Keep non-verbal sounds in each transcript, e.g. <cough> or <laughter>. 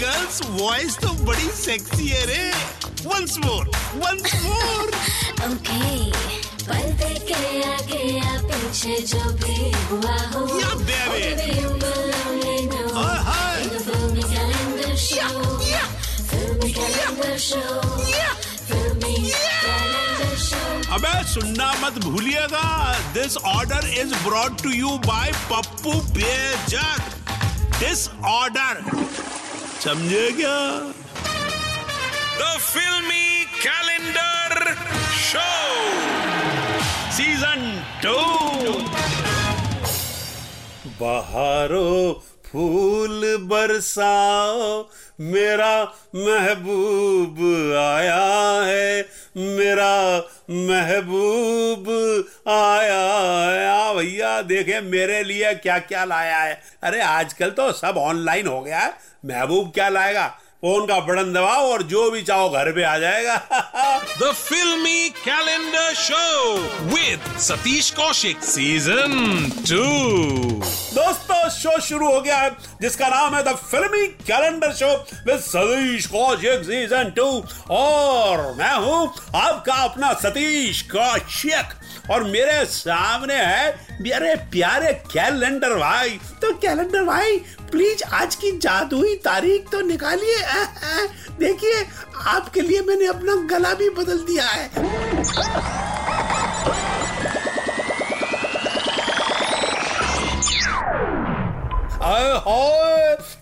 Girls voice तो बड़ी sexy है रे। Once more once more okay पर्दे के आगे या पीछे जो भी हुआ हो। या बेबी अबे सुनना मत भूलिएगा। This order is brought to you by Pappu Bejak this order समझे क्या the filmy calendar show season two बहारो फूल बरसाओ मेरा महबूब आया है मेरा महबूब आया आया भैया, देखे मेरे लिए क्या क्या लाया है। अरे आजकल तो सब ऑनलाइन हो गया है। महबूब क्या लाएगा? फ़ोन का बटन दबाओ और जो भी चाहो घर पे आ जाएगा। The filmy calendar show with Satish Kaushik Season 2. दोस्तों शो शुरू हो गया है जिसका नाम है the filmy calendar show with Satish Kaushik season two और मैं हूँ आपका अपना सतीश कौशिक और मेरे सामने है मेरे प्यारे कैलेंडर भाई। तो कैलेंडर भाई प्लीज़ आज की जादुई तारीख तो निकालिए। देखिए, आपके लिए मैंने अपना गला भी बदल दिया है।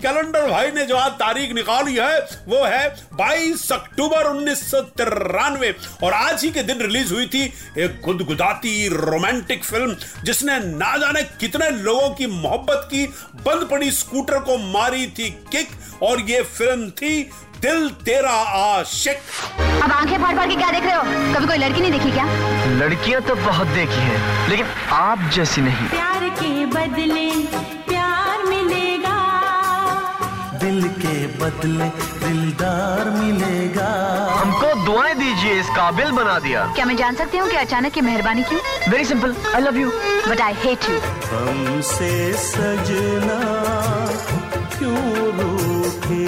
कैलेंडर भाई ने जो आज तारीख निकाली है, वो है 22 अक्टूबर उन्नीस सौ तिरानवे। और आज ही के दिन रिलीज़ हुई थी एक गुदगुदाती रोमांटिक फ़िल्म जिसने ना जाने कितने लोगों की मोहब्बत की बंद पड़ी स्कूटर को मारी थी किक और ये फ़िल्म थी दिल तेरा आशिक। अब आँखें फाड़ फाड़ के क्या देख रहे हो? कभी कोई लड़की नहीं देखी क्या? लड़कियाँ तो बहुत देखी हैं लेकिन आप जैसी नहीं। प्यार के बदले प्यार दिल के बदले दिलदार मिलेगा। हमको दुआएँ दीजिए इस काबिल बना दिया। क्या मैं जान सकती हूँ कि अचानक की मेहरबानी क्यों? Very simple I love you but I hate you हमसे सजना क्यों रूठे?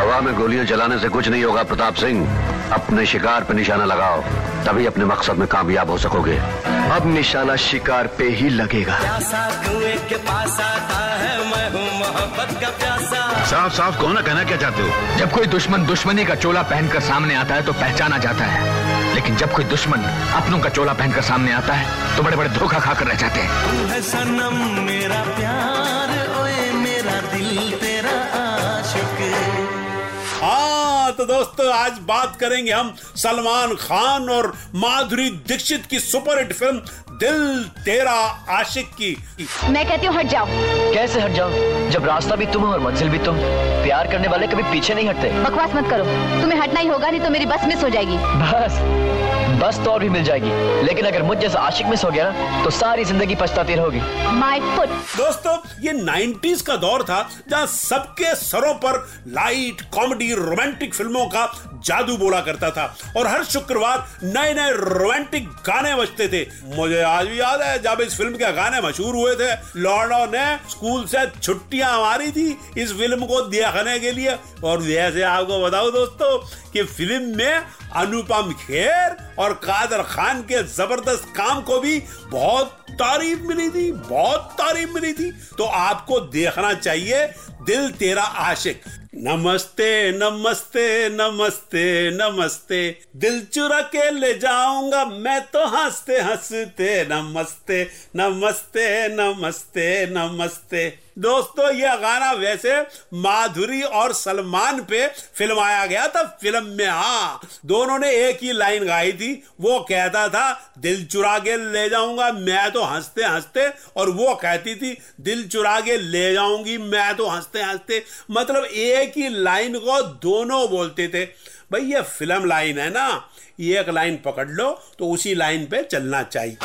हवा में गोलियाँ चलाने से कुछ नहीं होगा प्रताप सिंह। अपने शिकार पे निशाना लगाओ तभी अपने मकसद में कामयाब हो सकोगे। अब निशाना शिकार पे ही लगेगा। प्यासा कुएँ के पास आता है मैं हूँ मोहब्बत का प्यासा। साफ़ साफ़ कौन कहना क्या चाहते हो? जब कोई दुश्मन दुश्मनी का चोला पहनकर सामने आता है तो पहचाना जाता है। लेकिन जब कोई दुश्मन अपनों का चोला पहनकर सामने आता है तो बड़े बड़े धोखा खाकर रह जाते हैं। है सनम मेरा प्यार ओए मेरा दिल तेरा आशिक। हाँ तो दोस्तों आज बात करेंगे हम सलमान खान और माधुरी दीक्षित की सुपरहिट फ़िल्म दिल तेरा आशिक की। मैं कहती हूँ हट जाओ। कैसे हट जाओ जब रास्ता भी तुम हो और मंजिल भी तुम प्यार करने वाले कभी पीछे नहीं हटते। बकवास मत करो। तुम्हें हटना ही होगा नहीं तो मेरी बस मिस हो जाएगी। बस। बस तो और भी मिल जाएगी। लेकिन अगर मुझ जैसा आशिक मिस हो गया ना तो सारी ज़िंदगी पछताती रहोगी। माई फुट दोस्तों ये 90s का दौर था जहाँ सबके सरों पर लाइट कॉमेडी रोमांटिक फ़िल्मों का जादू बोला करता था। और हर शुक्रवार नए नए रोमांटिक गाने बजते थे। मुझे आज भी याद है जब इस फ़िल्म के गाने मशहूर हुए थे। लॉर्डो ने स्कूल से छुट्टियाँ मारी थी इस फ़िल्म को देखने के लिए। और जैसे आपको बताऊँ दोस्तों कि फ़िल्म में अनुपम खेर और कादर खान के ज़बरदस्त काम को भी बहुत तारीफ़ मिली थी, बहुत तारीफ़ मिली थी। तो आपको देखना चाहिए, दिल तेरा आशिक। नमस्ते नमस्ते नमस्ते नमस्ते। दिल चुरा के ले जाऊँगा, मैं तो हँसते हँसते नमस्ते नमस्ते नमस्ते नमस्ते। दोस्तों यह गाना वैसे माधुरी और सलमान पे फिल्माया गया था, फ़िल्म में हाँ। दोनों ने एक ही लाइन गाई थी, वो कहता था, दिल चुरा के ले जाऊँगा, मैं तो हँसते हँसते और वो कहती थी, दिल चुरा के ले जाऊँगी, मैं तो हँसते हँसते मतलब एक ही लाइन को दोनों बोलते थे। भाई, ये फ़िल्म लाइन है ना, ये एक लाइन पकड़ लो तो उसी लाइन पे चलना चाहिए।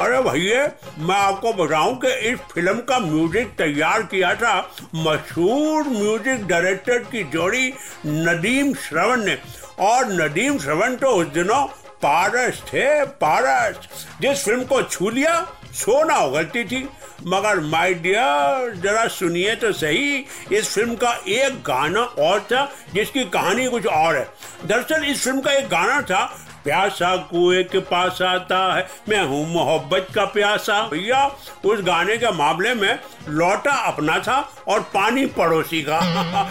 अरे भैया, मैं आपको बताऊँ कि इस फ़िल्म का म्यूज़िक तैयार किया था मशहूर म्यूज़िक डायरेक्टर की जोड़ी नदीम श्रवण ने। और नदीम श्रवण तो उस दिनों पारस थे, पारस। जिस फ़िल्म को छू लिया सोना उगलती थी। मगर माय डियर, जरा सुनिए तो सही, इस फ़िल्म का एक गाना और था, जिसकी कहानी कुछ और है। दरअसल इस फ़िल्म का एक गाना था प्यासा कुएँ के पास आता है। मैं हूँ मोहब्बत का प्यासा। भैया, उस गाने के मामले में लौटा अपना था और पानी पड़ोसी का।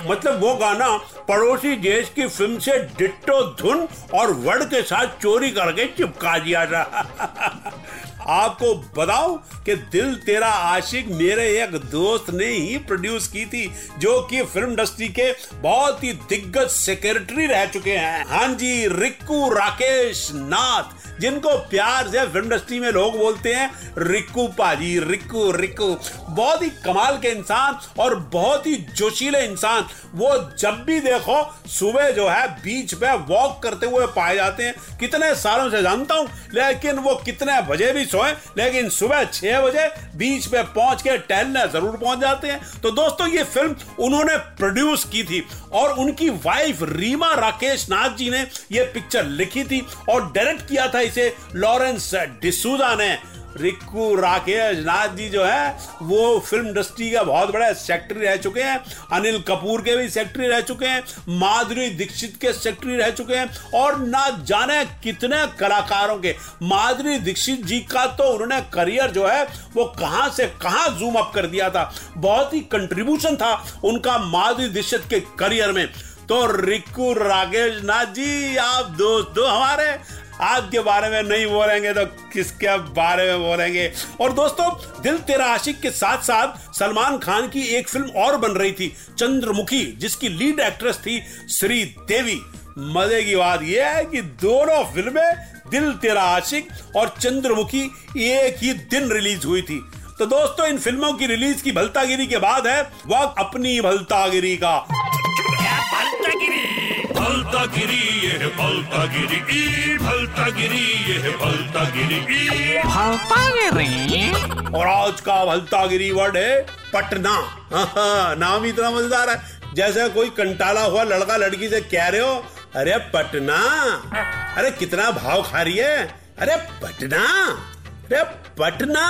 <laughs> मतलब वो गाना पड़ोसी देश की फ़िल्म से डिट्टो धुन और वर्ड के साथ चोरी करके चिपका दिया था। <laughs> आपको बताओ कि दिल तेरा आशिक मेरे एक दोस्त ने ही प्रोड्यूस की थी, जो कि फ़िल्म इंडस्ट्री के बहुत ही दिग्गज सेक्रेटरी रह चुके हैं। हाँ जी, रिक्कू राकेश नाथ। जिनको प्यार से फ़िल्म इंडस्ट्री में लोग बोलते हैं, रिक्कू पाजी, रिक्कू रिक्कू। बहुत ही कमाल के इंसान और बहुत ही जोशीले इंसान। वो जब भी देखो, सुबह जो है, बीच पे वॉक करते हुए पाए जाते हैं। कितने सालों से जानता हूँ, लेकिन वो कितने बजे भी सोए, लेकिन सुबह छह बजे बीच पे पहुँच के टहलने ज़रूर पहुँच जाते हैं। तो दोस्तों, ये फ़िल्म उन्होंने प्रोड्यूस की थी और उनकी वाइफ रीमा राकेश नाथ जी ने ये पिक्चर लिखी थी और डायरेक्ट किया था इसे लॉरेंस डिसूजा ने, रिक्कू राकेश नाथ जी जो है, वो फ़िल्म इंडस्ट्री का बहुत बड़े सेक्रेटरी रह चुके हैं। अनिल कपूर के भी सेक्रेटरी रह चुके हैं। माधुरी दीक्षित के सेक्रेटरी रह चुके हैं। और ना जाने कितने कलाकारों के। माधुरी दीक्षित जी का तो उन्होंने करियर जो है, वो कहाँ से कहाँ जूम अप कर दिया था। बहुत ही कंट्रीब्यूशन था उनका माधुरी दीक्षित के करियर में। तो रिक्कू राकेश नाथ जी, आप दोस्त दो हमारे। आपके बारे में नहीं बोलेंगे तो किसके बारे में बोलेंगे? और दोस्तों, दिल तेरा आशिक के साथ साथ सलमान खान की एक फ़िल्म और बन रही थी, चंद्रमुखी, जिसकी लीड एक्ट्रेस थी श्री देवी। मज़े की बात यह है कि दोनों फ़िल्में दिल तेरा आशिक और चंद्रमुखी एक ही दिन रिलीज़ हुई थी। तो दोस्तों, इन फ़िल्मों की रिलीज़ की भलतागिरी के बाद है, वक्त अपनी भलतागिरी का। भलता गिरी ये भलता गिरी ई भलता गिरी ये भलता गिरी ई। भलता गिरी और आज का भलतागिरी वर्ड है पटना। हाँ, नाम इतना मज़ेदार है। जैसे कोई कंटाला हुआ लड़का लड़की से कह रहे हो अरे पटना अरे कितना भाव खा रही है अरे पटना। अरे पटना,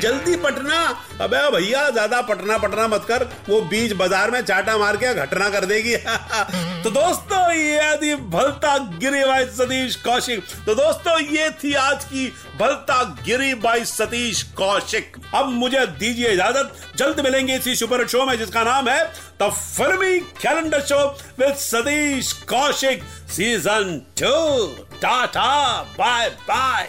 जल्दी पटना। अबे भैया, ज़्यादा पटना पटना मत कर। वो बीच बाज़ार में चाटा मार के घटना कर देगी। <laughs> तो दोस्तों, ये थी भलता गिरी बाई सतीश कौशिक। तो दोस्तों, ये थी आज की भलता गिरी बाई सतीश कौशिक। अब मुझे दीजिए इजाज़त। जल्द मिलेंगे इसी सुपर शो में, जिसका नाम है the filmy calendar show with Satish Kaushik season two. Tata bye bye